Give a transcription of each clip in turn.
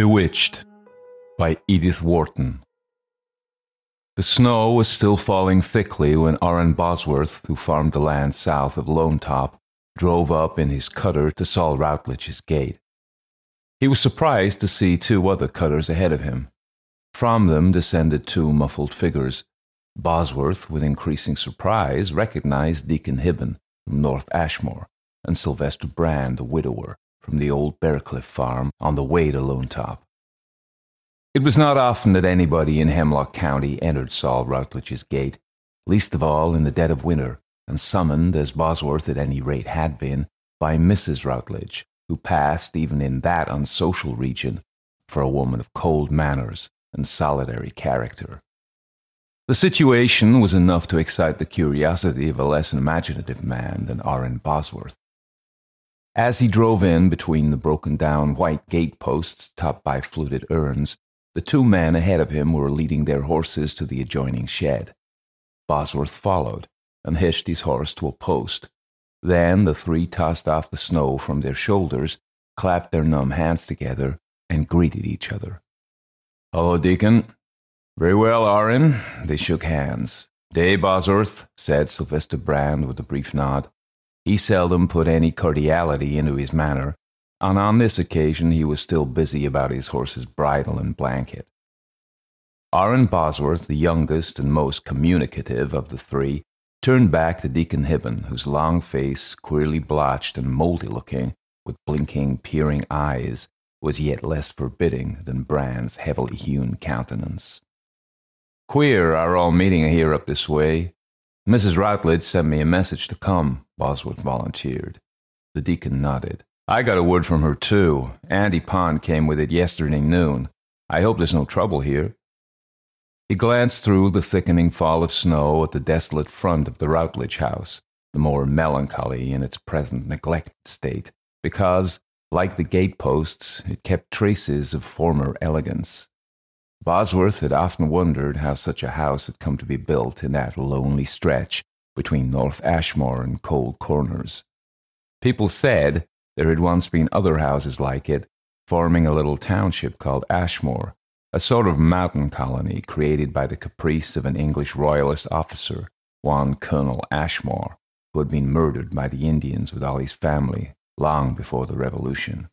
Bewitched by Edith Wharton. The snow was still falling thickly when Orrin Bosworth, who farmed the land south of Lone Top, drove up in his cutter to Saul Rutledge's gate. He was surprised to see two other cutters ahead of him. From them descended two muffled figures. Bosworth, with increasing surprise, recognized Deacon Hibben from North Ashmore and Sylvester Brand, the widower, from the old Bearcliff farm on the way to Lone Top. It was not often that anybody in Hemlock County entered Saul Rutledge's gate, least of all in the dead of winter, and summoned, as Bosworth at any rate had been, by Mrs. Rutledge, who passed, even in that unsocial region, for a woman of cold manners and solitary character. The situation was enough to excite the curiosity of a less imaginative man than Orrin Bosworth. As he drove in between the broken down white gate posts topped by fluted urns, the two men ahead of him were leading their horses to the adjoining shed. Bosworth followed and hitched his horse to a post. Then the three tossed off the snow from their shoulders, clapped their numb hands together, and greeted each other. Hello, Deacon. Very well, Orrin. They shook hands. Day, Bosworth, said Sylvester Brand with a brief nod. He seldom put any cordiality into his manner, and on this occasion he was still busy about his horse's bridle and blanket. Orrin Bosworth, the youngest and most communicative of the three, turned back to Deacon Hibben, whose long face, queerly blotched and mouldy looking, with blinking, peering eyes, was yet less forbidding than Brand's heavily hewn countenance. Queer our all meeting here up this way. Mrs. Rutledge sent me a message to come, Bosworth volunteered. The deacon nodded. I got a word from her, too. Andy Pond came with it yesterday noon. I hope there's no trouble here. He glanced through the thickening fall of snow at the desolate front of the Rutledge house, the more melancholy in its present neglected state, because, like the gateposts, it kept traces of former elegance. Bosworth had often wondered how such a house had come to be built in that lonely stretch between North Ashmore and Cold Corners. People said there had once been other houses like it, forming a little township called Ashmore, a sort of mountain colony created by the caprice of an English royalist officer, one Colonel Ashmore, who had been murdered by the Indians with all his family long before the Revolution.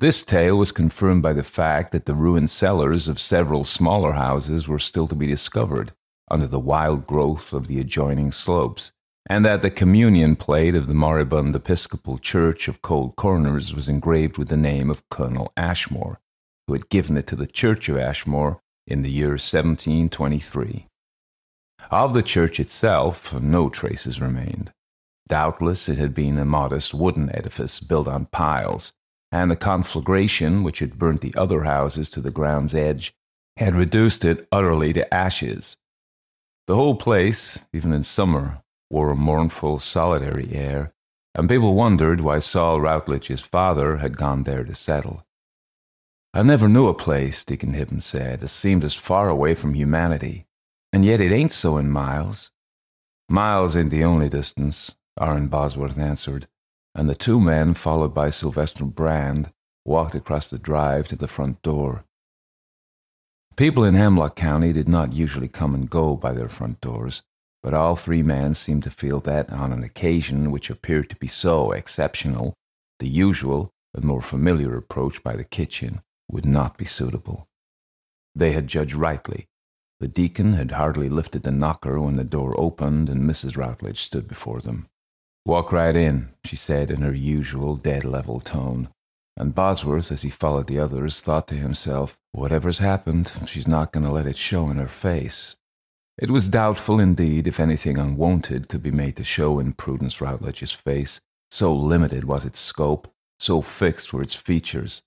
This tale was confirmed by the fact that the ruined cellars of several smaller houses were still to be discovered, under the wild growth of the adjoining slopes, and that the communion plate of the moribund Episcopal Church of Cold Corners was engraved with the name of Colonel Ashmore, who had given it to the Church of Ashmore in the year 1723. Of the church itself, no traces remained. Doubtless it had been a modest wooden edifice built on piles, and the conflagration which had burnt the other houses to the ground's edge had reduced it utterly to ashes. The whole place, even in summer, wore a mournful, solitary air, and people wondered why Saul Rutledge's father had gone there to settle. I never knew a place, Deacon Hibben said, that seemed as far away from humanity, and yet it ain't so in Miles. Miles ain't the only distance, Orrin Bosworth answered, and the two men, followed by Sylvester Brand, walked across the drive to the front door. People in Hemlock County did not usually come and go by their front doors, but all three men seemed to feel that on an occasion which appeared to be so exceptional, the usual and more familiar approach by the kitchen would not be suitable. They had judged rightly. The deacon had hardly lifted the knocker when the door opened and Mrs. Rutledge stood before them. Walk right in, she said in her usual dead level tone and Bosworth, as he followed the others, thought to himself, Whatever's happened, she's not going to let it show in her face. It was doubtful, indeed, if anything unwonted could be made to show in Prudence Rutledge's face, so limited was its scope, so fixed were its features.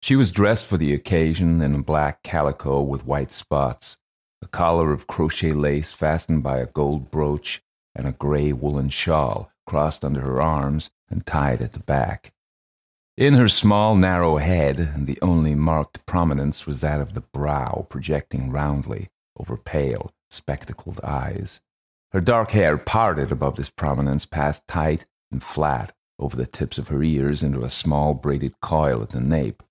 She was dressed for the occasion in black calico with white spots, a collar of crochet lace fastened by a gold brooch, and a gray woolen shawl crossed under her arms and tied at the back. In her small, narrow head, the only marked prominence was that of the brow projecting roundly over pale, spectacled eyes. Her dark hair parted above this prominence passed tight and flat over the tips of her ears into a small braided coil at the nape.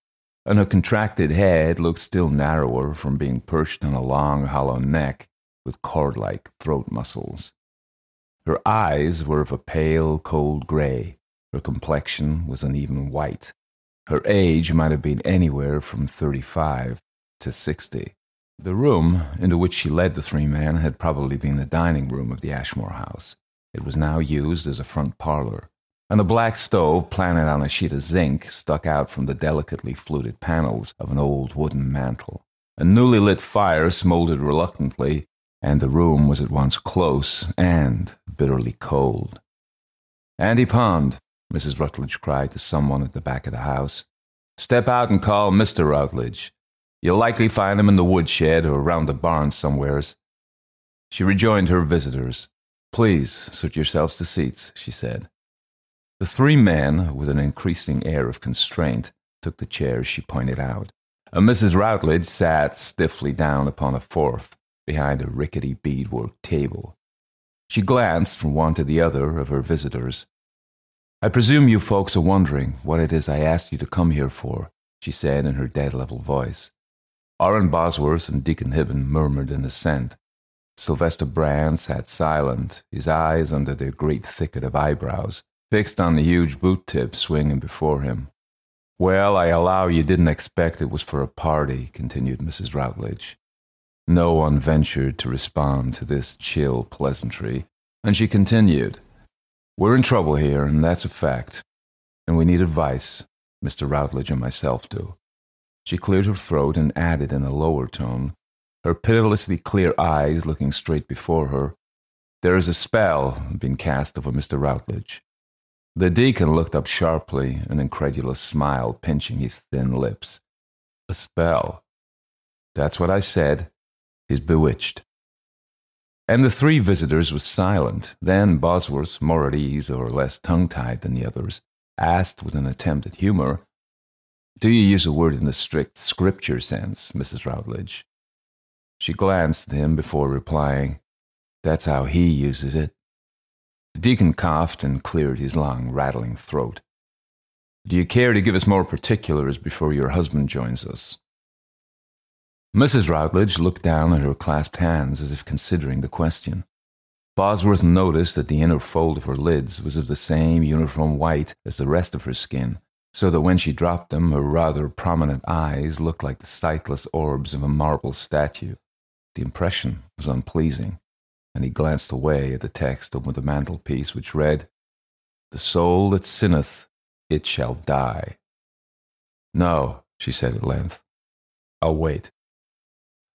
and her contracted head looked still narrower from being perched on a long, hollow neck with cord like throat muscles. Her eyes were of a pale, cold gray. Her complexion was an even white. Her age might have been anywhere from 35 to 60. The room into which she led the three men had probably been the dining room of the Ashmore house. It was now used as a front parlor, and a black stove planted on a sheet of zinc stuck out from the delicately fluted panels of an old wooden mantel. A newly lit fire smoldered reluctantly, and the room was at once close and bitterly cold. Andy Pond, Mrs. Rutledge cried to someone at the back of the house. Step out and call Mr. Rutledge. You'll likely find him in the woodshed or around the barn somewheres. She rejoined her visitors. Please suit yourselves to seats, she said. The three men, with an increasing air of constraint, took the chairs she pointed out, and Mrs. Rutledge sat stiffly down upon a fourth, behind a rickety beadwork table. She glanced from one to the other of her visitors. I presume you folks are wondering what it is I asked you to come here for, she said in her dead level voice. Orrin Bosworth and Deacon Hibben murmured in assent. Sylvester Brand sat silent, his eyes under their great thicket of eyebrows, fixed on the huge boot tip swinging before him. Well, I allow you didn't expect it was for a party, continued Mrs. Rutledge. No one ventured to respond to this chill pleasantry, and she continued, We're in trouble here, and that's a fact, and we need advice, Mr. Rutledge and myself do. She cleared her throat and added in a lower tone, her pitilessly clear eyes looking straight before her, There is a spell being cast over Mr. Rutledge. The deacon looked up sharply, an incredulous smile pinching his thin lips. A spell. That's what I said. He's bewitched. And the three visitors were silent. Then Bosworth, more at ease or less tongue tied than the others, asked with an attempt at humor, do you use a word in the strict scripture sense, Mrs. Rutledge? She glanced at him before replying. That's how he uses it. The deacon coughed and cleared his long, rattling throat. Do you care to give us more particulars before your husband joins us? Mrs. Rutledge looked down at her clasped hands as if considering the question. Bosworth noticed that the inner fold of her lids was of the same uniform white as the rest of her skin, so that when she dropped them, her rather prominent eyes looked like the sightless orbs of a marble statue. The impression was unpleasing, and he glanced away at the text over the mantelpiece, which read, The soul that sinneth, it shall die. No, she said at length. I'll wait.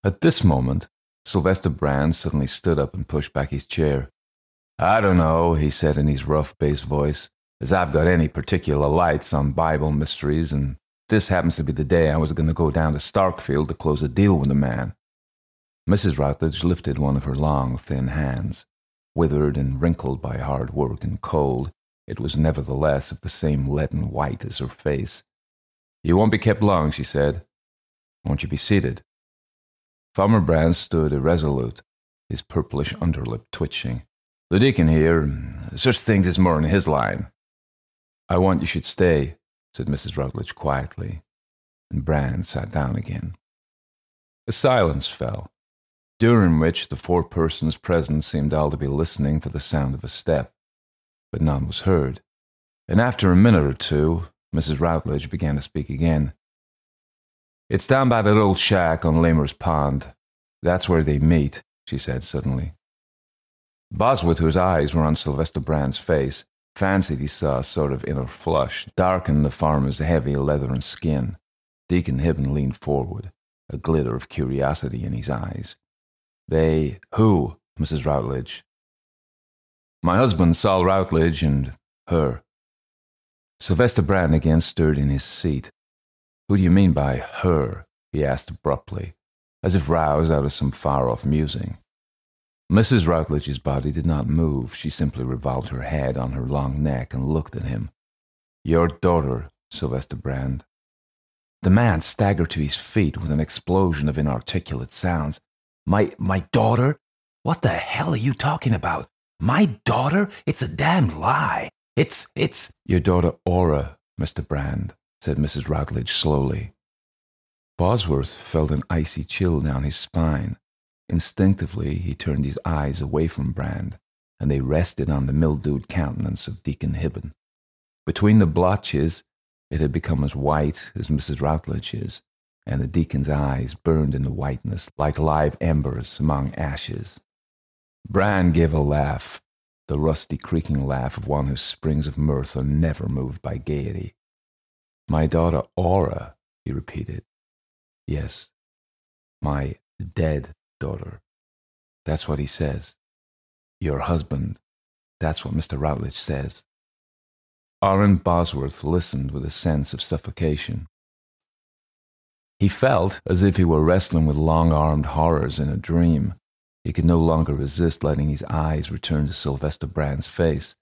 At this moment, Sylvester Brand suddenly stood up and pushed back his chair. I don't know, he said in his rough bass voice as I've got any particular lights on Bible mysteries, and this happens to be the day I was going to go down to Starkfield to close a deal with a man. Mrs. Rutledge lifted one of her long, thin hands. Withered and wrinkled by hard work and cold, it was nevertheless of the same leaden white as her face. You won't be kept long, she said. Won't you be seated? Farmer Brand stood irresolute, his purplish underlip twitching. The deacon here, such things is more in his line. I want you should stay, said Mrs. Rutledge quietly, and Brand sat down again. A silence fell, during which the four persons present seemed all to be listening for the sound of a step, but none was heard. And after a minute or two, Mrs. Rutledge began to speak again. It's down by that old shack on Lamer's Pond. That's where they meet, she said suddenly. Bosworth, whose eyes were on Sylvester Brand's face, fancied he saw a sort of inner flush darken the farmer's heavy leathern skin. Deacon Hibben leaned forward, a glitter of curiosity in his eyes. They, who, Mrs. Rutledge? My husband, Saul Rutledge, and her. Sylvester Brand again stirred in his seat. Who do you mean by her? he asked abruptly, as if roused out of some far off musing. Mrs. Rutledge's body did not move. She simply revolved her head on her long neck and looked at him. Your daughter, Sylvester Brand. The man staggered to his feet with an explosion of inarticulate sounds. My, my daughter? What the hell are you talking about? My daughter? It's a damned lie. It's, it's. Your daughter Ora, Mr. Brand, said Mrs. Rutledge slowly. Bosworth felt an icy chill down his spine. Instinctively, he turned his eyes away from Brand, and they rested on the mildewed countenance of Deacon Hibben. Between the blotches, it had become as white as Mrs. Rutledge's, and the deacon's eyes burned in the whiteness like live embers among ashes. Brand gave a laugh, the rusty creaking laugh of one whose springs of mirth are never moved by gaiety. My daughter Ora, he repeated. Yes, my dead daughter. That's what he says. Your husband. That's what Mr. Rutledge says. Orrin Bosworth listened with a sense of suffocation. He felt as if he were wrestling with long armed horrors in a dream. He could no longer resist letting his eyes return to Sylvester Brand's face.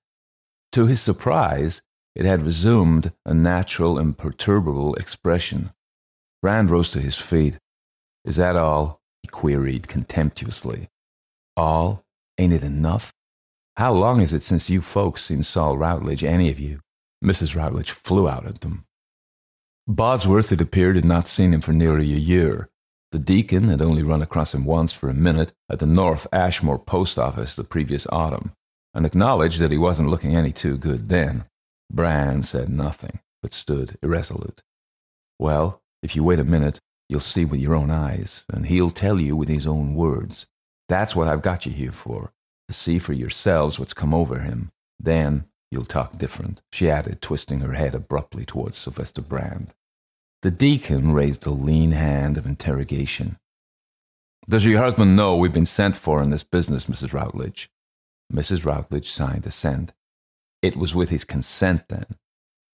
To his surprise, it had resumed a natural, imperturbable expression. Brand rose to his feet. Is that all? he queried contemptuously. All? Ain't it enough? How long is it since you folks seen Saul Rutledge, any of you? Mrs. Rutledge flew out at them. Bosworth, it appeared, had not seen him for nearly a year. The deacon had only run across him once for a minute at the North Ashmore post office the previous autumn, and acknowledged that he wasn't looking any too good then. Brand said nothing, but stood irresolute. Well, if you wait a minute, you'll see with your own eyes, and he'll tell you with his own words. That's what I've got you here for, to see for yourselves what's come over him. Then you'll talk different, she added, twisting her head abruptly towards Sylvester Brand. The deacon raised a lean hand of interrogation. Does your husband know we've been sent for in this business, Mrs. Rutledge? Mrs. Rutledge signed assent. It was with his consent, then.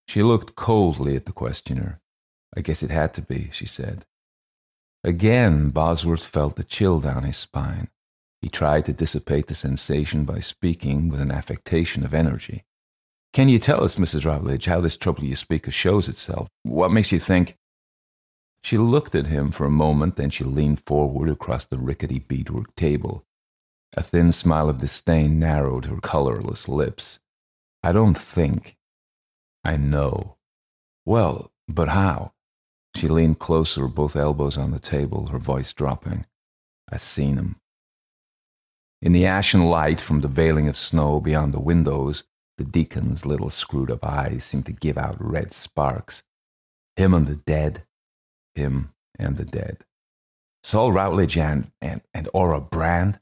She looked coldly at the questioner. I guess it had to be, she said. Again, Bosworth felt a chill down his spine. He tried to dissipate the sensation by speaking with an affectation of energy. Can you tell us, Mrs. Rutledge, how this trouble you speak of shows itself? What makes you think? She looked at him for a moment, then she leaned forward across the rickety beadwork table. A thin smile of disdain narrowed her colorless lips. I don't think. I know. Well, but how? She leaned closer, both elbows on the table, her voice dropping. I seen him. In the ashen light from the veiling of snow beyond the windows, the deacon's little screwed up eyes seemed to give out red sparks. Him and the dead. Him and the dead. Saul Rutledge and, and, and Ora Brand?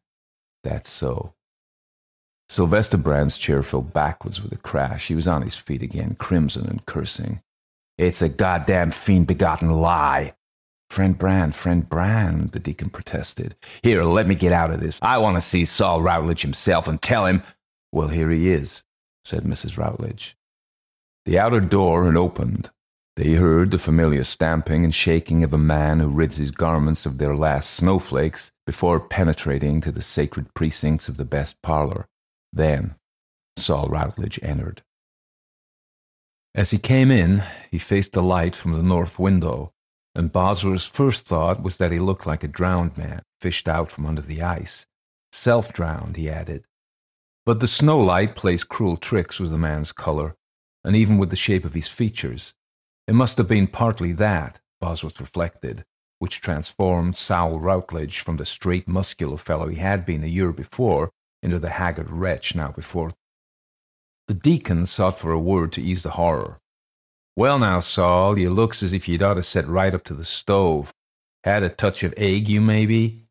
That's so. Sylvester Brand's chair fell backwards with a crash. He was on his feet again, crimson and cursing. It's a goddamn fiend begotten lie. Friend Brand, friend Brand, the deacon protested. Here, let me get out of this. I want to see Saul Rutledge himself and tell him. Well, here he is, said Mrs. Rutledge. The outer door had opened. They heard the familiar stamping and shaking of a man who rids his garments of their last snowflakes before penetrating to the sacred precincts of the best parlor. Then Saul Rutledge entered. As he came in, he faced the light from the north window, and Bosworth's first thought was that he looked like a drowned man, fished out from under the ice. Self drowned, he added. But the snow light plays cruel tricks with a man's color, and even with the shape of his features. It must have been partly that, Bosworth reflected, which transformed Saul Rutledge from the straight, muscular fellow he had been a year before into the haggard wretch now before the deacon sought for a word to ease the horror. Well, now, Saul, you looks as if you'd ought to set right up to the stove. Had a touch of ague, you maybe?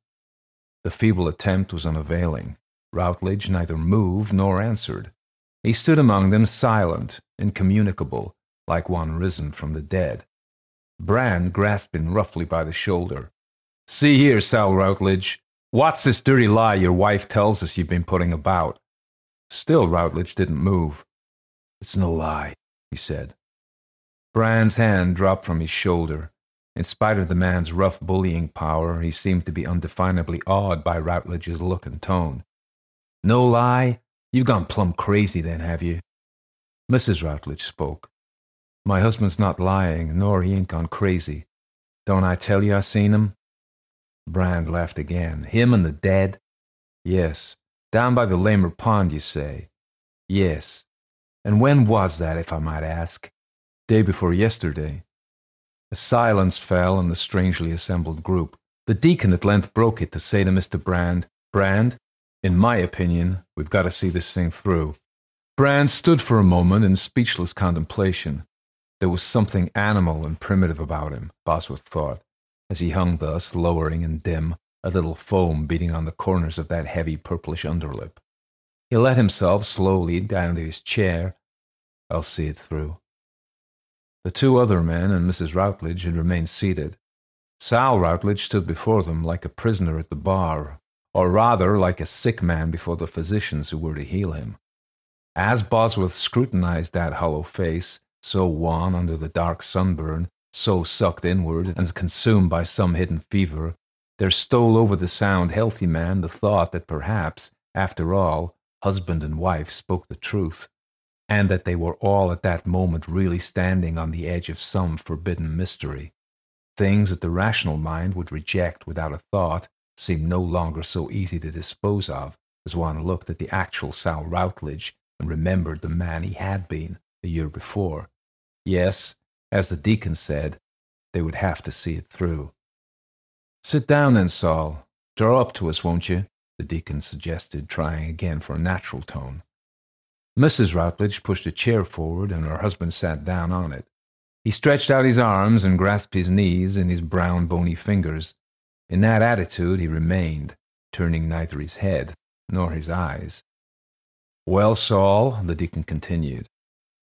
The feeble attempt was unavailing. Rutledge neither moved nor answered. He stood among them silent, incommunicable, like one risen from the dead. Brand grasped him roughly by the shoulder. See here, Sal Rutledge. What's this dirty lie your wife tells us you've been putting about? Still, Rutledge didn't move. It's no lie, he said. Brand's hand dropped from his shoulder. In spite of the man's rough bullying power, he seemed to be undefinably awed by Rutledge's look and tone. No lie? You've gone plumb crazy then, have you? Mrs. Rutledge spoke. My husband's not lying, nor he ain't gone crazy. Don't I tell you I seen him? Brand laughed again. Him and the dead? Yes. Down by the Lamer Pond, you say? Yes. And when was that, if I might ask? Day before yesterday. A silence fell on the strangely assembled group. The deacon at length broke it to say to Mr. Brand, Brand, in my opinion, we've got to see this thing through. Brand stood for a moment in speechless contemplation. There was something animal and primitive about him, Bosworth thought, as he hung thus, lowering and dim, a little foam beating on the corners of that heavy purplish underlip. He let himself slowly down to his chair. I'll see it through. The two other men and Mrs. Rutledge had remained seated. Sal Rutledge stood before them like a prisoner at the bar, or rather like a sick man before the physicians who were to heal him. As Bosworth scrutinized that hollow face, so wan under the dark sunburn, so sucked inward and consumed by some hidden fever, there stole over the sound, healthy man the thought that perhaps, after all, husband and wife spoke the truth, and that they were all at that moment really standing on the edge of some forbidden mystery. Things that the rational mind would reject without a thought seemed no longer so easy to dispose of as one looked at the actual Sal Rutledge and remembered the man he had been a year before. Yes, as the deacon said, they would have to see it through. Sit down then, Saul. Draw up to us, won't you? the deacon suggested, trying again for a natural tone. Mrs. Rutledge pushed a chair forward, and her husband sat down on it. He stretched out his arms and grasped his knees in his brown, bony fingers. In that attitude he remained, turning neither his head nor his eyes. Well, Saul, the deacon continued,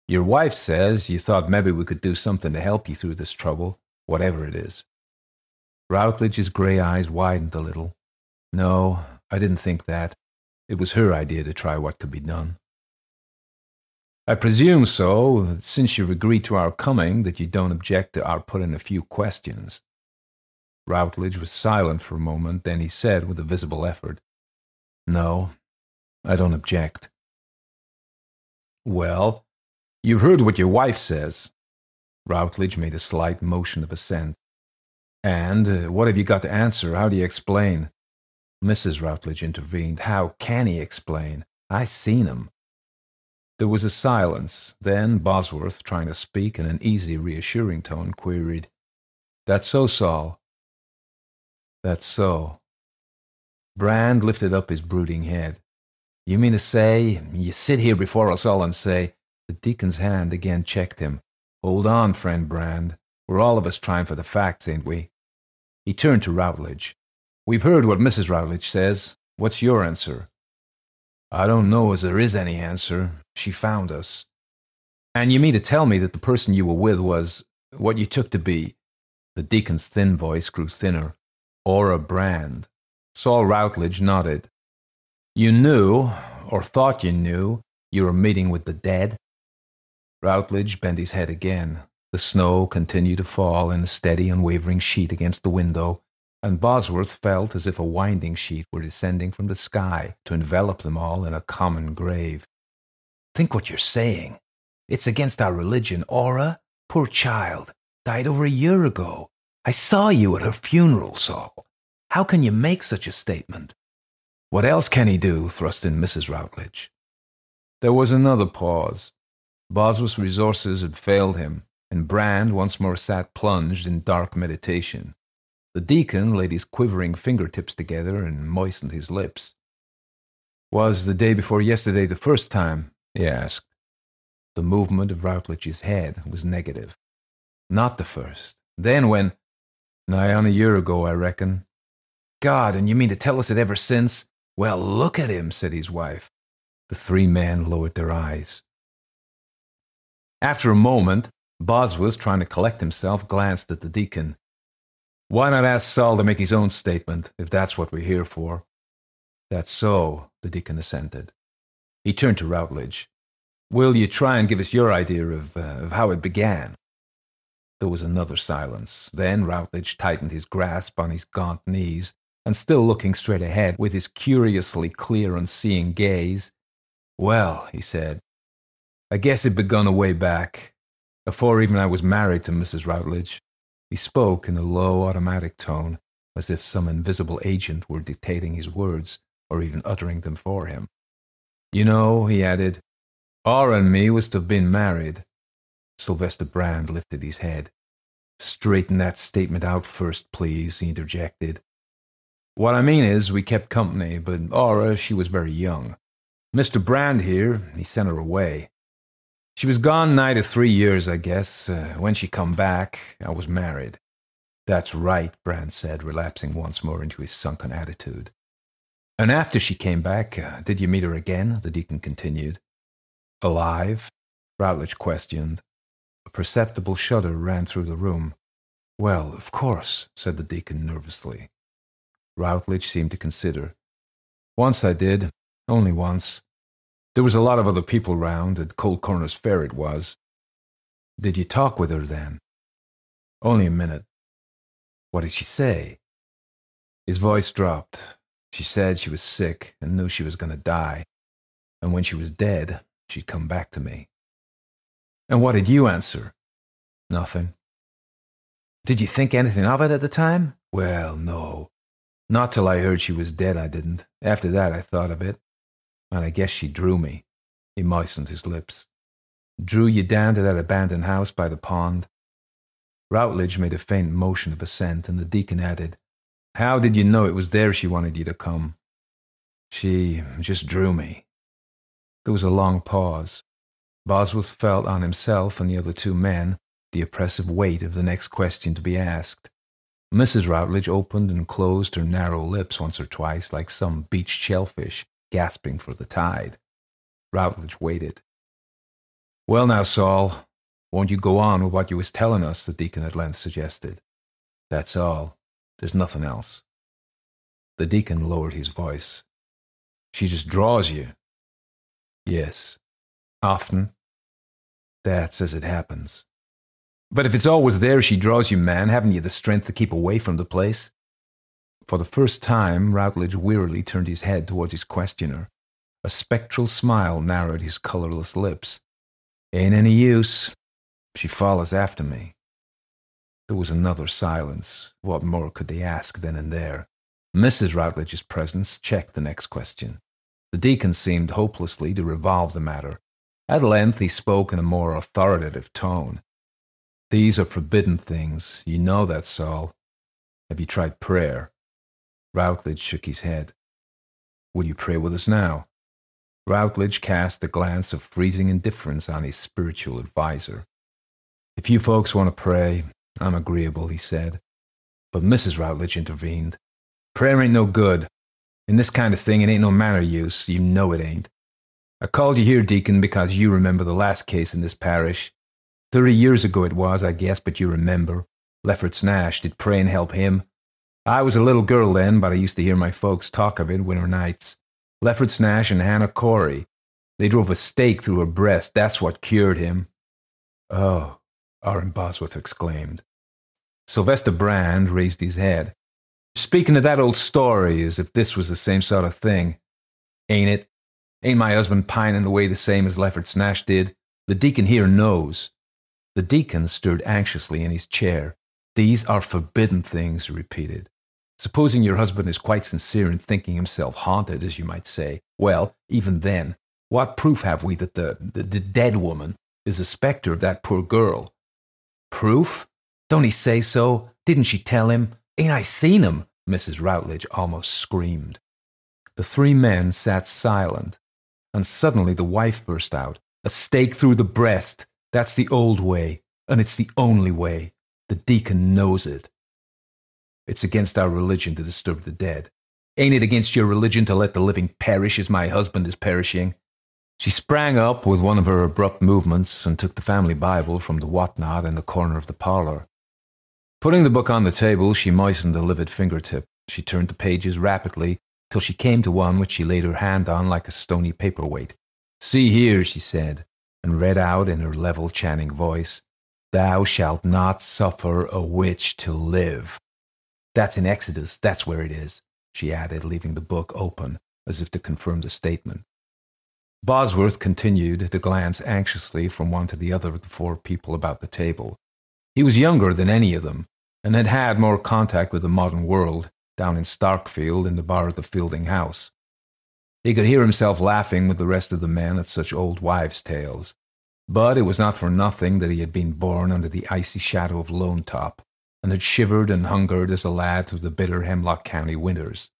your wife says you thought maybe we could do something to help you through this trouble, whatever it is. Rutledge's gray eyes widened a little. No, I didn't think that. It was her idea to try what could be done. I presume so, since you've agreed to our coming, that you don't object to our putting a few questions. Rutledge was silent for a moment, then he said with a visible effort, No, I don't object. Well, you've heard what your wife says. Rutledge made a slight motion of assent. And uh, what have you got to answer? How do you explain? Mrs. Rutledge intervened. How can he explain? I seen him. There was a silence. Then Bosworth, trying to speak in an easy, reassuring tone, queried, That's so, Saul? That's so. Brand lifted up his brooding head. You mean to say, you sit here before us all and say, the deacon's hand again checked him. Hold on, friend Brand. We're all of us trying for the facts, ain't we? He turned to Rutledge. We've heard what Mrs. Rutledge says. What's your answer? I don't know as there is any answer. She found us. And you mean to tell me that the person you were with was what you took to be? The deacon's thin voice grew thinner. Ora Brand. Saul Rutledge nodded. You knew, or thought you knew, you were meeting with the dead? Rutledge bent his head again. The snow continued to fall in a steady, unwavering sheet against the window, and Bosworth felt as if a winding sheet were descending from the sky to envelop them all in a common grave. Think what you're saying. It's against our religion. Ora. poor child, died over a year ago. I saw you at her funeral, Saul. How can you make such a statement? What else can he do? thrust in Mrs. Rutledge. There was another pause. Bosworth's resources had failed him, and Brand once more sat plunged in dark meditation. The deacon laid his quivering fingertips together and moistened his lips. Was the day before yesterday the first time? he asked. The movement of Rutledge's head was negative. Not the first. Then when? Nigh on a year ago, I reckon. God, and you mean to tell us it ever since? Well, look at him, said his wife. The three men lowered their eyes. After a moment, Bosworth, trying to collect himself, glanced at the deacon. Why not ask Saul to make his own statement, if that's what we're here for? That's so, the deacon assented. He turned to Rutledge. Will you try and give us your idea of, uh, of how it began? There was another silence. Then Rutledge tightened his grasp on his gaunt knees, and still looking straight ahead with his curiously clear, unseeing gaze. Well, he said, I guess it begun away back, afore even I was married to Mrs. Rutledge. He spoke in a low, automatic tone, as if some invisible agent were dictating his words or even uttering them for him. You know, he added, Ora and me was to have been married. Sylvester Brand lifted his head. Straighten that statement out first, please, he interjected. What I mean is, we kept company, but Ora, she was very young. Mr. Brand here, he sent her away. She was gone nigh to three years, I guess. Uh, when she come back, I was married. That's right, Brand said, relapsing once more into his sunken attitude. And after she came back, uh, did you meet her again? The deacon continued. Alive? Rutledge questioned. A perceptible shudder ran through the room. Well, of course, said the deacon nervously. Rutledge seemed to consider. Once I did, only once. There was a lot of other people round, at Cold Corners Fair it was. Did you talk with her then? Only a minute. What did she say? His voice dropped. She said she was sick and knew she was going to die. And when she was dead, she'd come back to me. And what did you answer? Nothing. Did you think anything of it at the time? Well, no. Not till I heard she was dead, I didn't. After that, I thought of it. And I guess she drew me. He moistened his lips. Drew you down to that abandoned house by the pond? Rutledge made a faint motion of assent, and the deacon added, How did you know it was there she wanted you to come? She just drew me. There was a long pause. Bosworth felt on himself and the other two men the oppressive weight of the next question to be asked. Mrs. Rutledge opened and closed her narrow lips once or twice like some beached shellfish gasping for the tide. Rutledge waited. Well now, Saul, won't you go on with what you was telling us? the deacon at length suggested. That's all. There's nothing else. The deacon lowered his voice. She just draws you. Yes. Often. That's as it happens. But if it's always there she draws you, man, haven't you the strength to keep away from the place? For the first time, Rutledge wearily turned his head towards his questioner. A spectral smile narrowed his colorless lips. Ain't any use. She follows after me. There was another silence. What more could they ask then and there? Mrs. Rutledge's presence checked the next question. The deacon seemed hopelessly to revolve the matter. At length he spoke in a more authoritative tone. These are forbidden things. You know that, Saul. Have you tried prayer? Rutledge shook his head. Will you pray with us now? Rutledge cast a glance of freezing indifference on his spiritual adviser. If you folks want to pray, I'm agreeable, he said. But Mrs. Rutledge intervened. Prayer ain't no good. In this kind of thing, it ain't no manner use. You know it ain't. I called you here, Deacon, because you remember the last case in this parish. Thirty years ago it was, I guess, but you remember. Lefferts Nash, did pray and help him? I was a little girl then, but I used to hear my folks talk of it winter nights. Lefferts Nash and Hannah Cory. They drove a stake through her breast. That's what cured him. Oh, Orrin Bosworth exclaimed. Sylvester Brand raised his head. Speaking of that old story as if this was the same sort of thing. Ain't it? Ain't my husband pining away the same as Lefferts Nash did? The deacon here knows. The deacon stirred anxiously in his chair. These are forbidden things, he repeated. Supposing your husband is quite sincere in thinking himself haunted, as you might say, well, even then, what proof have we that the, the, the dead woman is the spectre of that poor girl? Proof? Don't he say so? Didn't she tell him? Ain't I seen him? Mrs. Rutledge almost screamed. The three men sat silent, and suddenly the wife burst out. A stake through the breast. That's the old way, and it's the only way. The deacon knows it. It's against our religion to disturb the dead. Ain't it against your religion to let the living perish as my husband is perishing? She sprang up with one of her abrupt movements and took the family Bible from the whatnot in the corner of the parlor. Putting the book on the table, she moistened a livid fingertip. She turned the pages rapidly till she came to one which she laid her hand on like a stony paperweight. See here, she said, and read out in her level, chanting voice, Thou shalt not suffer a witch to live. That's in Exodus. That's where it is, she added, leaving the book open as if to confirm the statement. Bosworth continued to glance anxiously from one to the other of the four people about the table. He was younger than any of them, and had had more contact with the modern world down in Starkfield in the bar of the Fielding house. He could hear himself laughing with the rest of the men at such old wives' tales. But it was not for nothing that he had been born under the icy shadow of Lone Top, and had shivered and hungered as a lad through the bitter Hemlock County winters.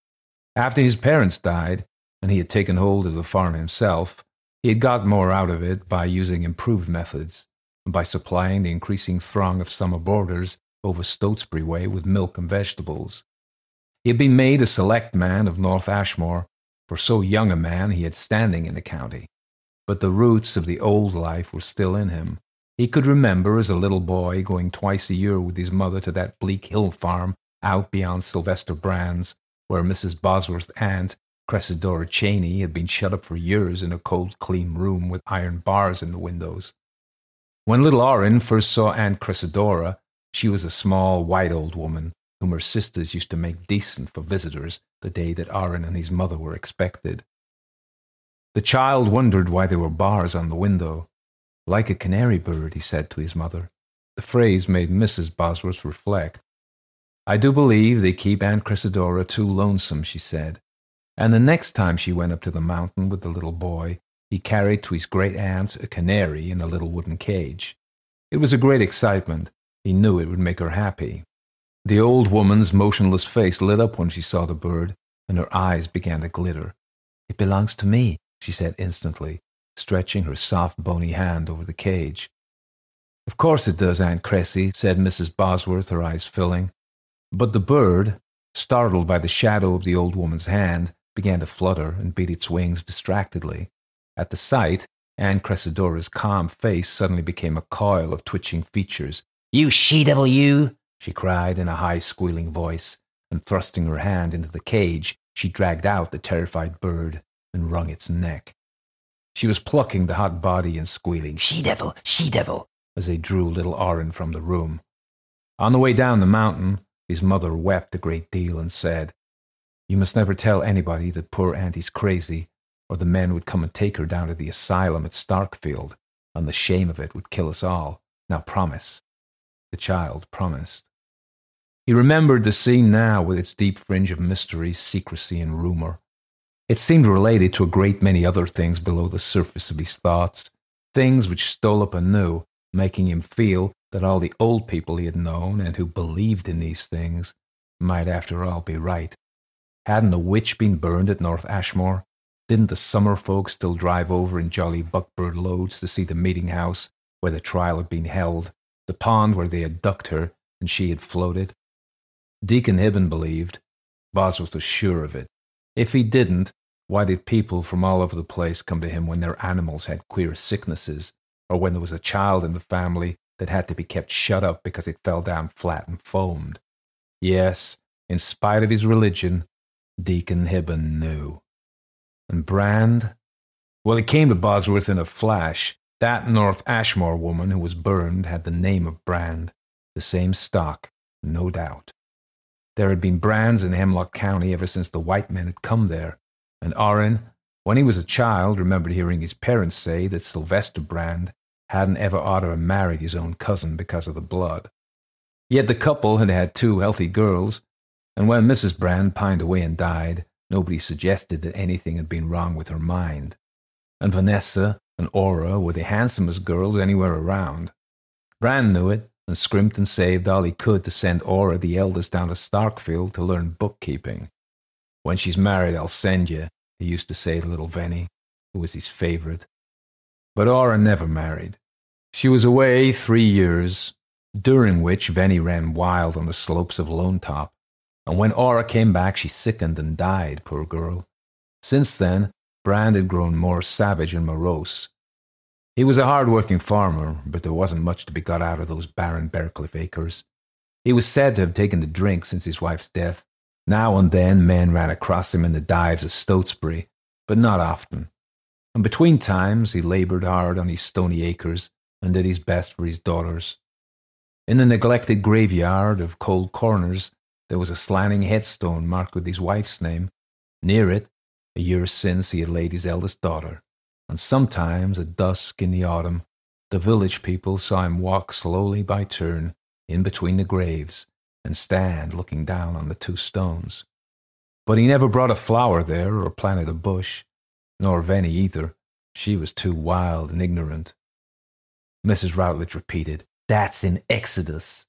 After his parents died, and he had taken hold of the farm himself, he had got more out of it by using improved methods, and by supplying the increasing throng of summer boarders over Stotesbury way with milk and vegetables. He had been made a select man of North Ashmore, for so young a man he had standing in the county. But the roots of the old life were still in him. He could remember as a little boy going twice a year with his mother to that bleak hill farm out beyond Sylvester Brand's, where Mrs. Bosworth's aunt, Cressidora Cheney, had been shut up for years in a cold, clean room with iron bars in the windows. When little Orrin first saw Aunt Cressidora, she was a small, white old woman whom her sisters used to make decent for visitors the day that Orrin and his mother were expected. The child wondered why there were bars on the window. Like a canary bird, he said to his mother. The phrase made Mrs. Bosworth reflect. I do believe they keep Aunt Cressidora too lonesome, she said. And the next time she went up to the mountain with the little boy, he carried to his great aunt a canary in a little wooden cage. It was a great excitement. He knew it would make her happy. The old woman's motionless face lit up when she saw the bird, and her eyes began to glitter. It belongs to me, she said instantly, stretching her soft, bony hand over the cage. Of course it does, Aunt Cressy, said Mrs. Bosworth, her eyes filling. But the bird, startled by the shadow of the old woman's hand, began to flutter and beat its wings distractedly. At the sight, Aunt Cressidora's calm face suddenly became a coil of twitching features. You she-devil, you! she cried in a high, squealing voice, and thrusting her hand into the cage, she dragged out the terrified bird and wrung its neck. She was plucking the hot body and squealing, She-devil, she-devil, as they drew little Orrin from the room. On the way down the mountain, his mother wept a great deal and said, You must never tell anybody that poor Auntie's crazy, or the men would come and take her down to the asylum at Starkfield, and the shame of it would kill us all. Now promise. The child promised. He remembered the scene now with its deep fringe of mystery, secrecy, and rumor. It seemed related to a great many other things below the surface of his thoughts, things which stole up anew, making him feel that all the old people he had known and who believed in these things might after all be right. Hadn't a witch been burned at North Ashmore? Didn't the summer folk still drive over in jolly buckboard loads to see the meeting house where the trial had been held, the pond where they had ducked her and she had floated? Deacon Hibben believed. Bosworth was sure of it. If he didn't, why did people from all over the place come to him when their animals had queer sicknesses, or when there was a child in the family that had to be kept shut up because it fell down flat and foamed? Yes, in spite of his religion, Deacon Hibben knew. And Brand? Well, it came to Bosworth in a flash. That North Ashmore woman who was burned had the name of Brand, the same stock, no doubt. There had been brands in Hemlock County ever since the white men had come there, and Orrin, when he was a child, remembered hearing his parents say that Sylvester Brand hadn't ever ought to have married his own cousin because of the blood. Yet the couple had had two healthy girls, and when Mrs. Brand pined away and died, nobody suggested that anything had been wrong with her mind. And Vanessa and Ora were the handsomest girls anywhere around. Brand knew it, and scrimped and saved all he could to send Ora, the eldest, down to Starkfield to learn bookkeeping. When she's married, I'll send you, he used to say to little Venny, who was his favorite. But Ora never married. She was away three years, during which Venny ran wild on the slopes of Lone Top, and when Ora came back, she sickened and died, poor girl. Since then, Brand had grown more savage and morose, he was a hard-working farmer, but there wasn't much to be got out of those barren Bearcliff acres. He was said to have taken to drink since his wife's death. Now and then men ran across him in the dives of Stotesbury, but not often. And between times he labored hard on his stony acres and did his best for his daughters. In the neglected graveyard of Cold Corners, there was a slanting headstone marked with his wife's name. Near it, a year since, he had laid his eldest daughter and sometimes at dusk in the autumn, the village people saw him walk slowly by turn in between the graves and stand looking down on the two stones. But he never brought a flower there or planted a bush, nor Venny either. She was too wild and ignorant. Mrs. Rutledge repeated. That's in Exodus.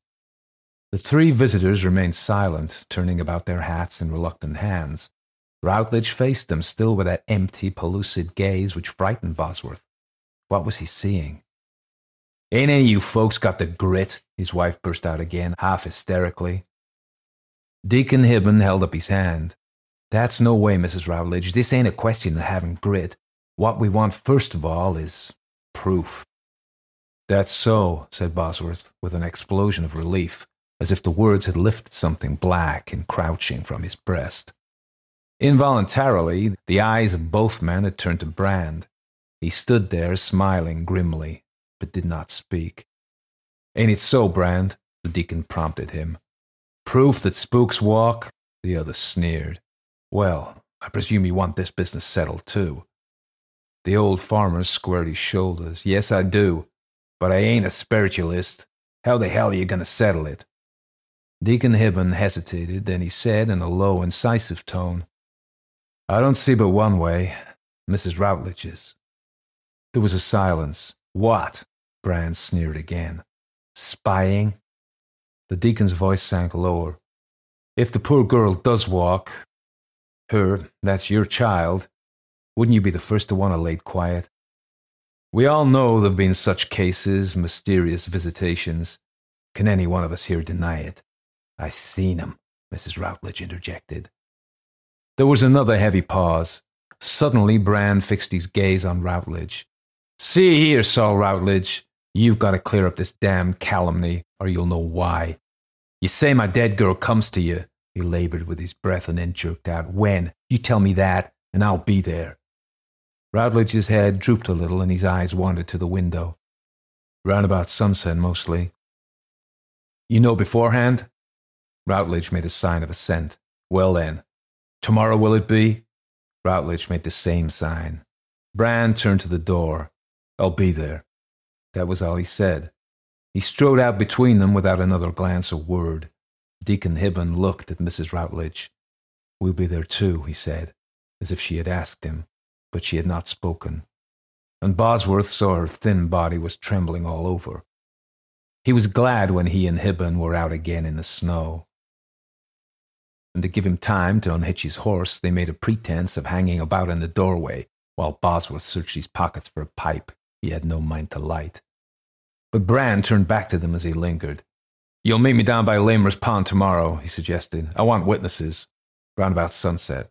The three visitors remained silent, turning about their hats in reluctant hands. Rutledge faced them, still with that empty, pellucid gaze which frightened Bosworth. What was he seeing? Ain't any of you folks got the grit? His wife burst out again, half hysterically. Deacon Hibben held up his hand. That's no way, Mrs. Rutledge. This ain't a question of having grit. What we want first of all is proof. That's so, said Bosworth, with an explosion of relief, as if the words had lifted something black and crouching from his breast. Involuntarily, the eyes of both men had turned to Brand. He stood there, smiling grimly, but did not speak. Ain't it so, Brand? The deacon prompted him. Proof that spooks walk? The other sneered. Well, I presume you want this business settled, too. The old farmer squared his shoulders. Yes, I do. But I ain't a spiritualist. How the hell are you going to settle it? Deacon Hibben hesitated, then he said in a low, incisive tone, I don't see but one way. Mrs. Rutledge's. There was a silence. What? Brand sneered again. Spying? The deacon's voice sank lower. If the poor girl does walk, her, that's your child, wouldn't you be the first to want her laid quiet? We all know there have been such cases, mysterious visitations. Can any one of us here deny it? I seen 'em, Mrs. Rutledge interjected. There was another heavy pause. Suddenly, Brand fixed his gaze on Rutledge. See here, Saul Rutledge, you've got to clear up this damned calumny, or you'll know why. You say my dead girl comes to you. He labored with his breath and then jerked out. When? You tell me that, and I'll be there. Rutledge's head drooped a little, and his eyes wandered to the window. Round about sunset, mostly. You know beforehand? Rutledge made a sign of assent. Well then, tomorrow will it be? Rutledge made the same sign. Brand turned to the door. I'll be there. That was all he said. He strode out between them without another glance or word. Deacon Hibben looked at Mrs. Rutledge. We'll be there too, he said, as if she had asked him, but she had not spoken. And Bosworth saw her thin body was trembling all over. He was glad when he and Hibben were out again in the snow. And to give him time to unhitch his horse, they made a pretense of hanging about in the doorway while Bosworth searched his pockets for a pipe he had no mind to light. But Brand turned back to them as he lingered. You'll meet me down by Lamer's Pond tomorrow, he suggested. I want witnesses. Round about sunset.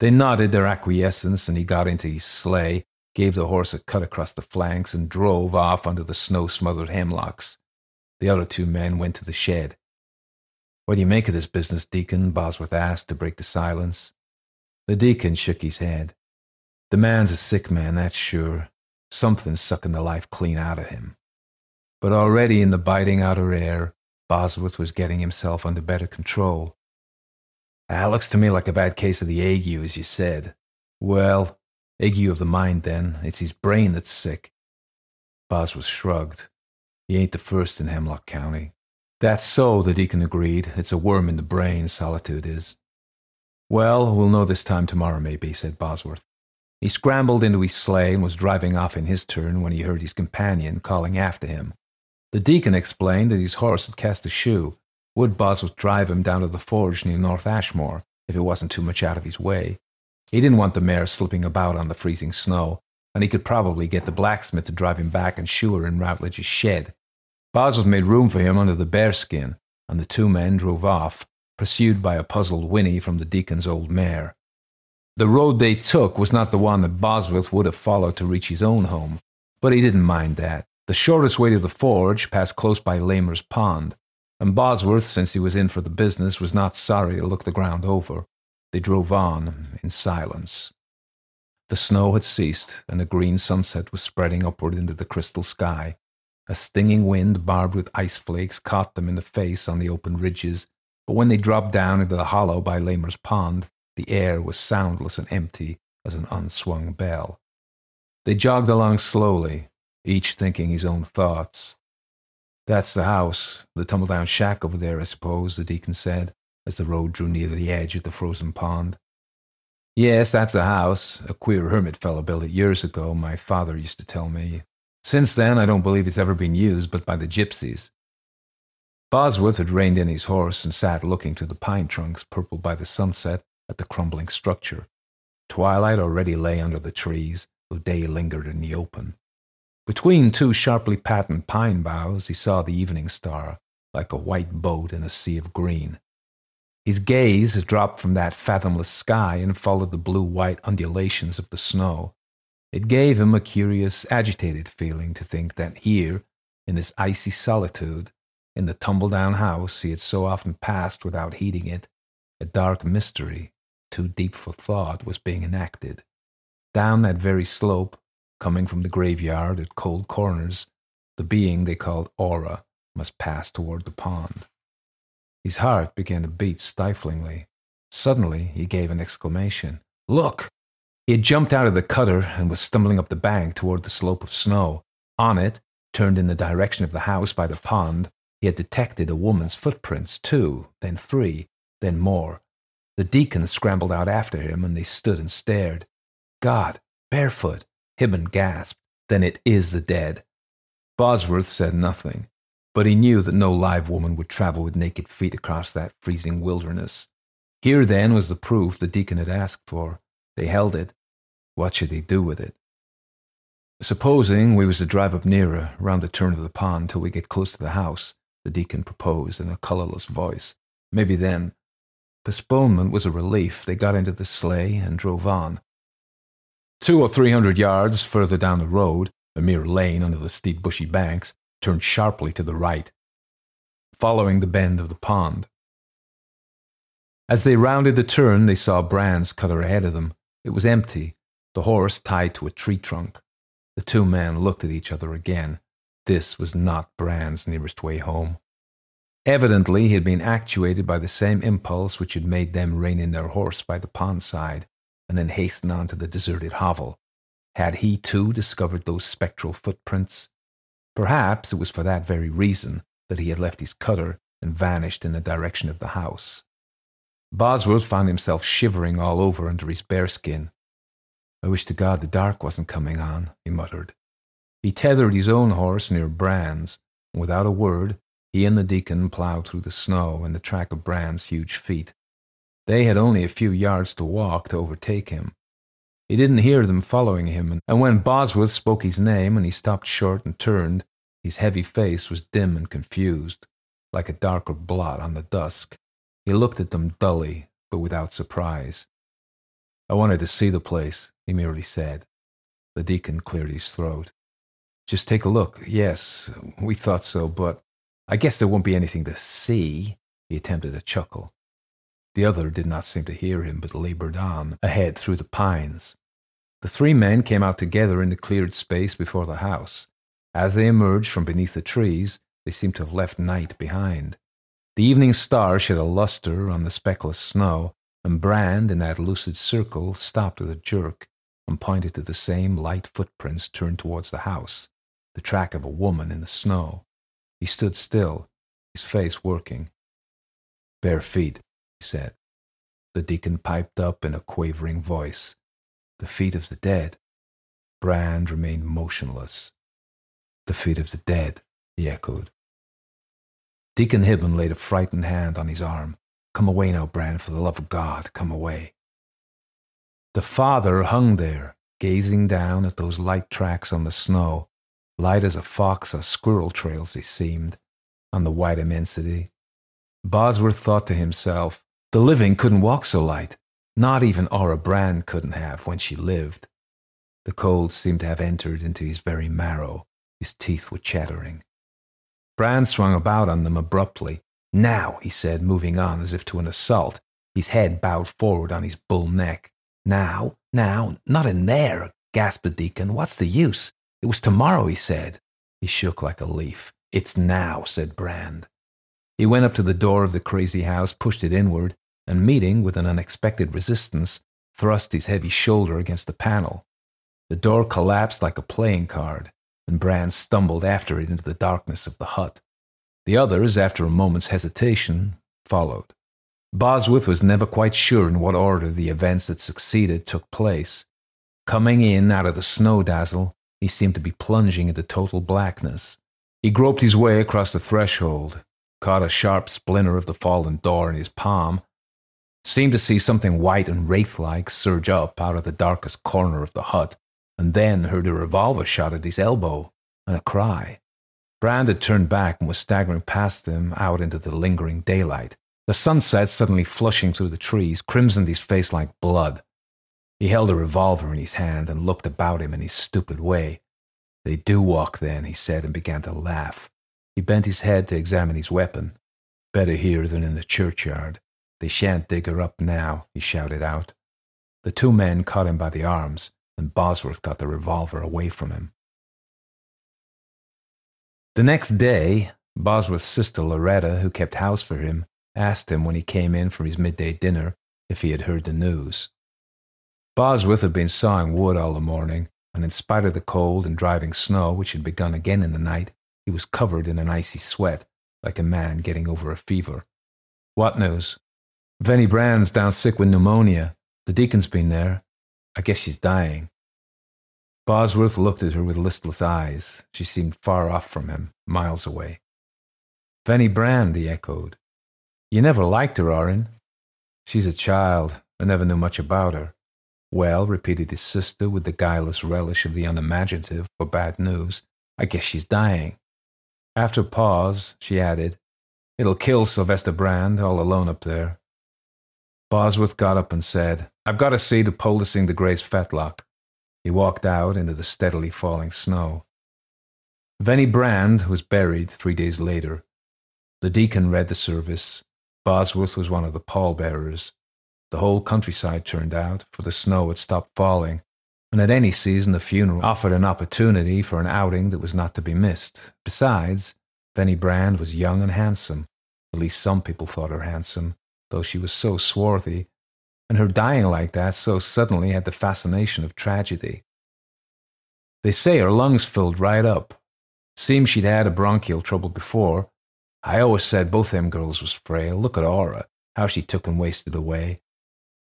They nodded their acquiescence, and he got into his sleigh, gave the horse a cut across the flanks, and drove off under the snow smothered hemlocks. The other two men went to the shed. What do you make of this business, Deacon? Bosworth asked to break the silence. The deacon shook his head. The man's a sick man, that's sure. Something's sucking the life clean out of him. But already in the biting outer air, Bosworth was getting himself under better control. That looks to me like a bad case of the ague, as you said. Well, ague of the mind, then. It's his brain that's sick. Bosworth shrugged. He ain't the first in Hemlock County. That's so, the deacon agreed. It's a worm in the brain, solitude is. Well, we'll know this time tomorrow, maybe, said Bosworth. He scrambled into his sleigh and was driving off in his turn when he heard his companion calling after him. The deacon explained that his horse had cast a shoe. Would Bosworth drive him down to the forge near North Ashmore, if it wasn't too much out of his way? He didn't want the mare slipping about on the freezing snow, and he could probably get the blacksmith to drive him back and shoe her in Rutledge's shed. Bosworth made room for him under the bearskin, and the two men drove off, pursued by a puzzled whinny from the deacon's old mare. The road they took was not the one that Bosworth would have followed to reach his own home, but he didn't mind that. The shortest way to the forge passed close by Lamer's Pond, and Bosworth, since he was in for the business, was not sorry to look the ground over. They drove on in silence. The snow had ceased, and a green sunset was spreading upward into the crystal sky. A stinging wind, barbed with ice flakes, caught them in the face on the open ridges, but when they dropped down into the hollow by Lamer's Pond, the air was soundless and empty as an unswung bell. They jogged along slowly, each thinking his own thoughts. That's the house, the tumble down shack over there, I suppose, the deacon said, as the road drew near the edge of the frozen pond. Yes, that's the house. A queer hermit fellow built it years ago, my father used to tell me. Since then, I don't believe it's ever been used but by the gypsies. Bosworth had reined in his horse and sat looking through the pine trunks purpled by the sunset at the crumbling structure. Twilight already lay under the trees, though day lingered in the open. Between two sharply patterned pine boughs, he saw the evening star, like a white boat in a sea of green. His gaze dropped from that fathomless sky and followed the blue white undulations of the snow. It gave him a curious, agitated feeling to think that here, in this icy solitude, in the tumble down house he had so often passed without heeding it, a dark mystery, too deep for thought, was being enacted. Down that very slope, coming from the graveyard at cold corners, the being they called Ora must pass toward the pond. His heart began to beat stiflingly. Suddenly, he gave an exclamation. Look! He had jumped out of the cutter and was stumbling up the bank toward the slope of snow. On it, turned in the direction of the house by the pond, he had detected a woman's footprints, two, then three, then more. The deacon scrambled out after him, and they stood and stared. God, barefoot! Hibben gasped. Then it is the dead. Bosworth said nothing. But he knew that no live woman would travel with naked feet across that freezing wilderness. Here, then, was the proof the deacon had asked for. They held it. What should they do with it? Supposing we was to drive up nearer, round the turn of the pond, till we get close to the house, the deacon proposed in a colourless voice. Maybe then. Postponement was a relief. They got into the sleigh and drove on. Two or three hundred yards further down the road, a mere lane under the steep bushy banks, turned sharply to the right, following the bend of the pond. As they rounded the turn, they saw Brand's cutter ahead of them. It was empty, the horse tied to a tree trunk. The two men looked at each other again. This was not Brand's nearest way home. Evidently, he had been actuated by the same impulse which had made them rein in their horse by the pond side and then hasten on to the deserted hovel. Had he too discovered those spectral footprints? Perhaps it was for that very reason that he had left his cutter and vanished in the direction of the house. Bosworth found himself shivering all over under his bearskin. I wish to God the dark wasn't coming on, he muttered. He tethered his own horse near Brand's, and without a word, he and the deacon plowed through the snow in the track of Brand's huge feet. They had only a few yards to walk to overtake him, he didn't hear them following him, and when Bosworth spoke his name and he stopped short and turned, his heavy face was dim and confused, like a darker blot on the dusk. He looked at them dully, but without surprise. I wanted to see the place, he merely said. The deacon cleared his throat. Just take a look. Yes, we thought so, but I guess there won't be anything to see. He attempted a chuckle. The other did not seem to hear him, but labored on, ahead through the pines. The three men came out together in the cleared space before the house. As they emerged from beneath the trees, they seemed to have left night behind. The evening star shed a luster on the speckless snow, and Brand, in that lucid circle, stopped with a jerk and pointed to the same light footprints turned towards the house, the track of a woman in the snow. He stood still, his face working. Bare feet, he said. The deacon piped up in a quavering voice. The feet of the dead. Brand remained motionless. The feet of the dead, he echoed. Deacon Hibben laid a frightened hand on his arm. Come away now, Brand, for the love of God, come away. The father hung there, gazing down at those light tracks on the snow, light as a fox or squirrel trails they seemed, on the white immensity. Bosworth thought to himself, the living couldn't walk so light. Not even Ora Brand couldn't have when she lived. The cold seemed to have entered into his very marrow. His teeth were chattering. Brand swung about on them abruptly. Now, he said, moving on as if to an assault, his head bowed forward on his bull neck. Now, now, not in there, gasped the deacon. What's the use? It was tomorrow, he said. He shook like a leaf. It's now, said Brand. He went up to the door of the crazy house, pushed it inward, and meeting with an unexpected resistance, thrust his heavy shoulder against the panel. The door collapsed like a playing card, and Brand stumbled after it into the darkness of the hut. The others, after a moment's hesitation, followed. Bosworth was never quite sure in what order the events that succeeded took place. Coming in out of the snow dazzle, He seemed to be plunging into total blackness. He groped his way across the threshold, caught a sharp splinter of the fallen door in his palm, seemed to see something white and wraith-like surge up out of the darkest corner of the hut, and then heard a revolver shot at his elbow and a cry. Brand had turned back and was staggering past him out into the lingering daylight. The sunset, suddenly flushing through the trees, crimsoned his face like blood. He held a revolver in his hand and looked about him in his stupid way. They do walk then, he said, and began to laugh. He bent his head to examine his weapon. Better here than in the churchyard. They shan't dig her up now, he shouted out. The two men caught him by the arms, and Bosworth got the revolver away from him. The next day, Bosworth's sister Loretta, who kept house for him, asked him when he came in for his midday dinner if he had heard the news. Bosworth had been sawing wood all the morning, and in spite of the cold and driving snow, which had begun again in the night, he was covered in an icy sweat, like a man getting over a fever. What news? Venny Brand's down sick with pneumonia. The deacon's been there. I guess she's dying. Bosworth looked at her with listless eyes. She seemed far off from him, miles away. Venny Brand, he echoed. You never liked her, Orrin. She's a child. I never knew much about her. Well, repeated his sister with the guileless relish of the unimaginative for bad news, I guess she's dying. After a pause, she added, It'll kill Sylvester Brand all alone up there. Bosworth got up and said, I've got to see to poulticing the Gray's fetlock. He walked out into the steadily falling snow. Venny Brand was buried three days later. The deacon read the service. Bosworth was one of the pallbearers. The whole countryside turned out, for the snow had stopped falling, and at any season the funeral offered an opportunity for an outing that was not to be missed. Besides, Venny Brand was young and handsome. At least some people thought her handsome, though she was so swarthy, and her dying like that so suddenly had the fascination of tragedy. They say her lungs filled right up. Seems she'd had a bronchial trouble before. I always said both them girls was frail. Look at Ora, how she took and wasted away.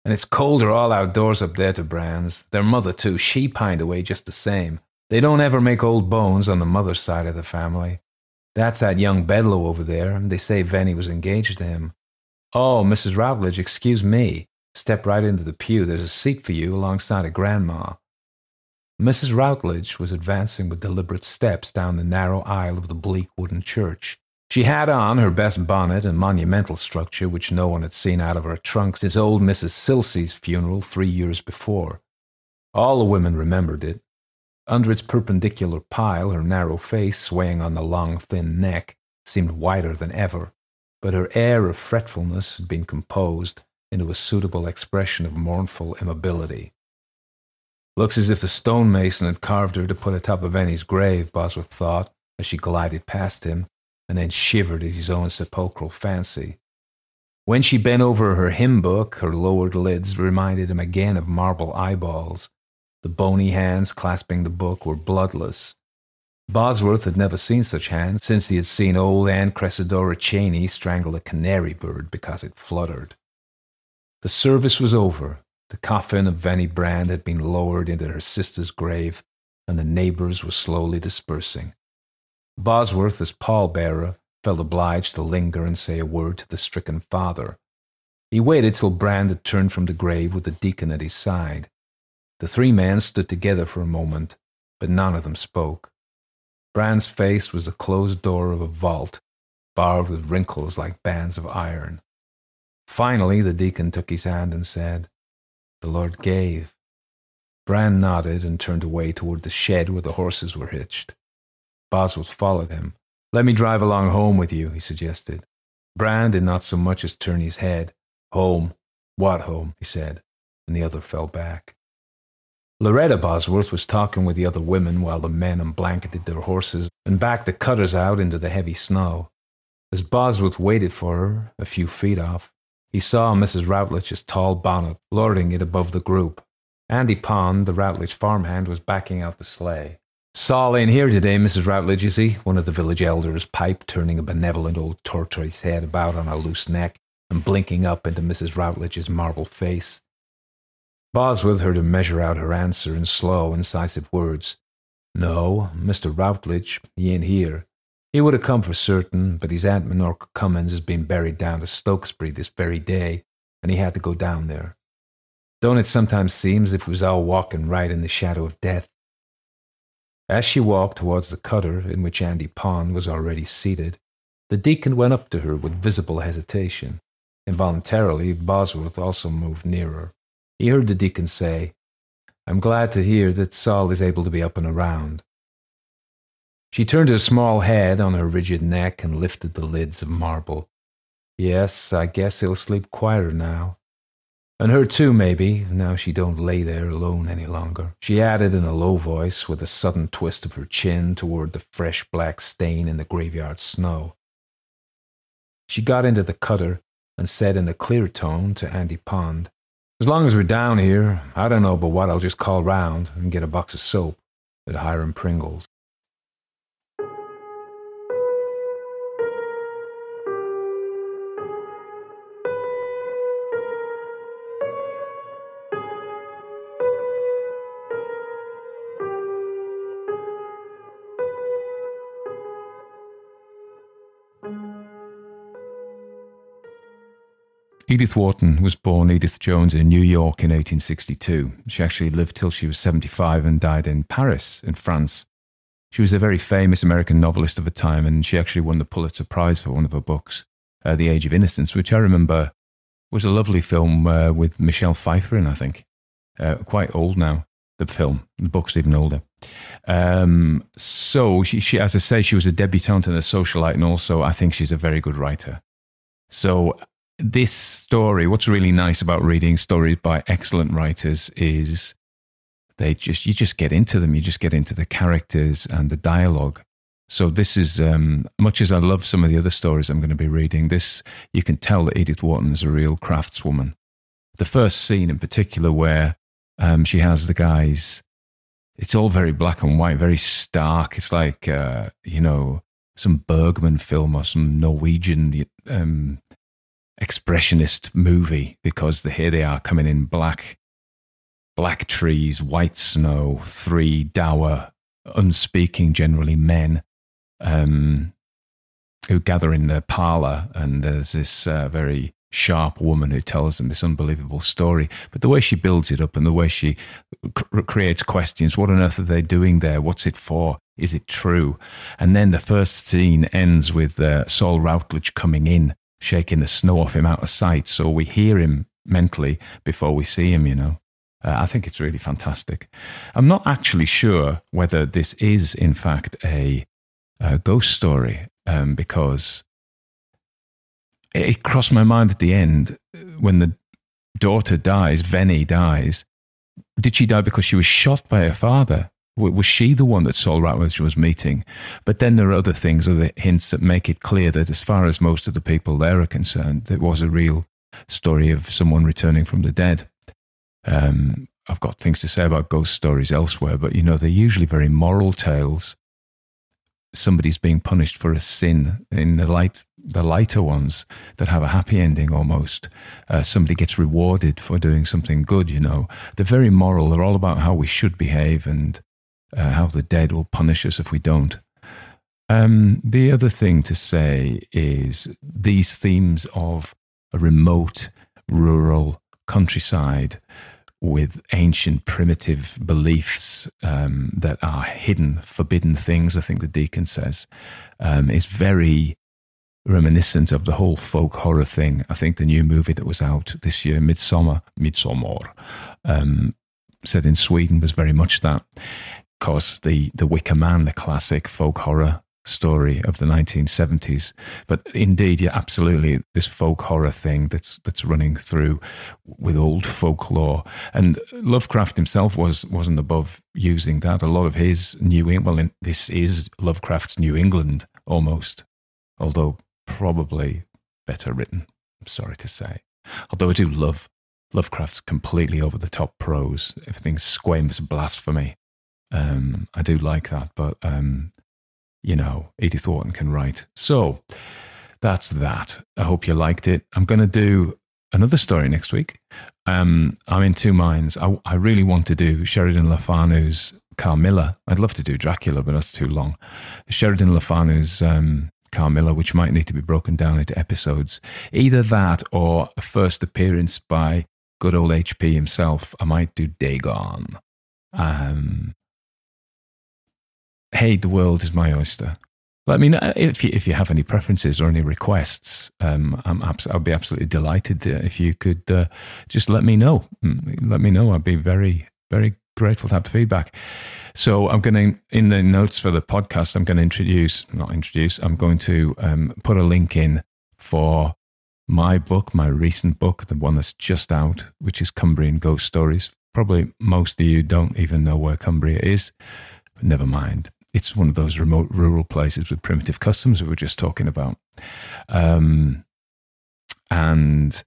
And it's colder all outdoors up there to Brands. Their mother, too, she pined away just the same. They don't ever make old bones on the mother's side of the family. That's that young Bedloe over there, and they say Venny was engaged to him. Oh, Mrs. Rutledge, excuse me. Step right into the pew. There's a seat for you alongside of Grandma. Mrs. Rutledge was advancing with deliberate steps down the narrow aisle of the bleak wooden church. She had on her best bonnet and monumental structure, which no one had seen out of her trunk since old Mrs. Silsey's funeral three years before. All the women remembered it. Under its perpendicular pile, her narrow face, swaying on the long, thin neck, seemed whiter than ever, but her air of fretfulness had been composed into a suitable expression of mournful immobility. Looks as if the stonemason had carved her to put atop of Venny's grave, Bosworth thought, as she glided past him, and then shivered at his own sepulchral fancy. When she bent over her hymn book, her lowered lids reminded him again of marble eyeballs. The bony hands clasping the book were bloodless. Bosworth had never seen such hands since he had seen old Anne Cressidora Cheney strangle a canary bird because it fluttered. The service was over. The coffin of Venny Brand had been lowered into her sister's grave, and the neighbors were slowly dispersing. Bosworth, as pallbearer, felt obliged to linger and say a word to the stricken father. He waited till Brand had turned from the grave with the deacon at his side. The three men stood together for a moment, but none of them spoke. Brand's face was the closed door of a vault, barred with wrinkles like bands of iron. Finally, the deacon took his hand and said, The Lord gave. Brand nodded and turned away toward the shed where the horses were hitched. Bosworth followed him. Let me drive along home with you, he suggested. Brand did not so much as turn his head. Home? What home? he said, and the other fell back. Loretta Bosworth was talking with the other women while the men unblanketed their horses and backed the cutters out into the heavy snow. As Bosworth waited for her, a few feet off, he saw Mrs. Rutledge's tall bonnet lording it above the group. Andy Pond, the Rutledge farmhand, was backing out the sleigh. Saul in here today, Mrs. Rutledge, you see, one of the village elders piped, turning a benevolent old tortoise head about on a loose neck and blinking up into Mrs. Rutledge's marble face. Bosworth heard him measure out her answer in slow, incisive words. No, Mr. Rutledge, he ain't here. He would have come for certain, but his Aunt Minorca Cummins has been buried down to Stokesbury this very day, and he had to go down there. Don't it sometimes seem as if we was all walking right in the shadow of death? As she walked towards the cutter in which Andy Pond was already seated, the deacon went up to her with visible hesitation. Involuntarily, Bosworth also moved nearer. He heard the deacon say, I'm glad to hear that Saul is able to be up and around. She turned her small head on her rigid neck and lifted the lids of marble. Yes, I guess he'll sleep quieter now. And her too, maybe, now she don't lay there alone any longer. She added in a low voice, with a sudden twist of her chin toward the fresh black stain in the graveyard snow. She got into the cutter and said in a clear tone to Andy Pond, as long as we're down here, I don't know but what I'll just call round and get a box of soap at Hiram Pringle's. Edith Wharton was born Edith Jones in New York in 1862. She actually lived till she was 75 and died in Paris, in France. She was a very famous American novelist of the time, and she actually won the Pulitzer Prize for one of her books, uh, The Age of Innocence, which I remember was a lovely film uh, with Michelle Pfeiffer in, I think. Uh, quite old now, the film. The book's even older. Um, so, she, she, as I say, she was a debutante and a socialite, and also I think she's a very good writer. So this story, what's really nice about reading stories by excellent writers is they just you just get into them, you just get into the characters and the dialogue. So this is um, much as I love some of the other stories I'm going to be reading. This you can tell that Edith Wharton is a real craftswoman. The first scene in particular, where um, she has the guys, it's all very black and white, very stark. It's like uh, you know some Bergman film or some Norwegian um, expressionist movie because the, here they are coming in black, black trees, white snow, three dour, unspeaking, generally men, um, who gather in the parlor, and there's this uh, very sharp woman who tells them this unbelievable story. But the way she builds it up and the way she c- creates questions what on earth are they doing there? What's it for? Is it true? And then the first scene ends with uh, Saul Rutledge coming in shaking the snow off him out of sight. So we hear him mentally before we see him, you know. Uh, I think it's really fantastic. I'm not actually sure whether this is, in fact, a, a ghost story um, because it crossed my mind at the end when the daughter dies, Venny dies. Did she die because she was shot by her father? Was she the one that Saul Rutledge was meeting? But then there are other things, other hints that make it clear that, as far as most of the people there are concerned, it was a real story of someone returning from the dead. Um, I've got things to say about ghost stories elsewhere, but you know, they're usually very moral tales. Somebody's being punished for a sin in the light, the lighter ones that have a happy ending almost. Uh, somebody gets rewarded for doing something good, you know. They're very moral. They're all about how we should behave and uh, how the dead will punish us if we don't. Um, the other thing to say is these themes of a remote, rural countryside with ancient, primitive beliefs um, that are hidden, forbidden things, I think the deacon says, um, is very reminiscent of the whole folk horror thing. I think the new movie that was out this year, Midsummer, Midsommar, um, in Sweden, was very much that course, the, the Wicker Man, the classic folk horror story of the 1970s. But indeed, yeah, absolutely, this folk horror thing that's that's running through with old folklore. And Lovecraft himself was wasn't above using that. A lot of his New England, well, this is Lovecraft's New England almost, although probably better written. I'm sorry to say. Although I do love Lovecraft's completely over the top prose. Everything's squamous blasphemy. Um, I do like that, but um, you know, Edith Wharton can write. So that's that. I hope you liked it. I'm going to do another story next week. Um, I'm in two minds. I, I really want to do Sheridan Le Fanu's Carmilla. I'd love to do Dracula, but that's too long. Sheridan Le Fanu's um, Carmilla, which might need to be broken down into episodes. Either that or a first appearance by good old HP himself. I might do Dagon. Um, hey, the world is my oyster. Let me know if you, if you have any preferences or any requests. Um, I'm abs- I'll be absolutely delighted if you could uh, just let me know. Mm, let me know. I'd be very, very grateful to have the feedback. So I'm going to, in the notes for the podcast, I'm going to introduce, not introduce, I'm going to um, put a link in for my book, my recent book, the one that's just out, which is Cumbrian Ghost Stories. Probably most of you don't even know where Cumbria is. Never mind it's one of those remote rural places with primitive customs we were just talking about. Um, and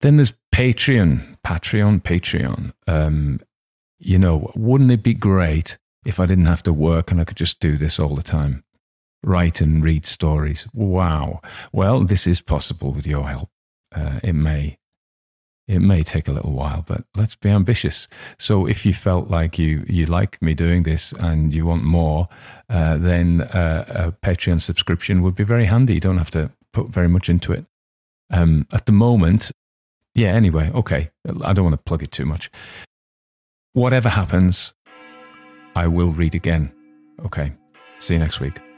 then there's Patreon, Patreon, Patreon. Um, you know, wouldn't it be great if I didn't have to work and I could just do this all the time? Write and read stories. Wow. Well, this is possible with your help. Uh, it may it may take a little while, but let's be ambitious. So if you felt like you you like me doing this and you want more, uh, then uh, a Patreon subscription would be very handy. You don't have to put very much into it. Um, at the moment, yeah. Anyway, okay. I don't want to plug it too much. Whatever happens, I will read again. Okay. See you next week.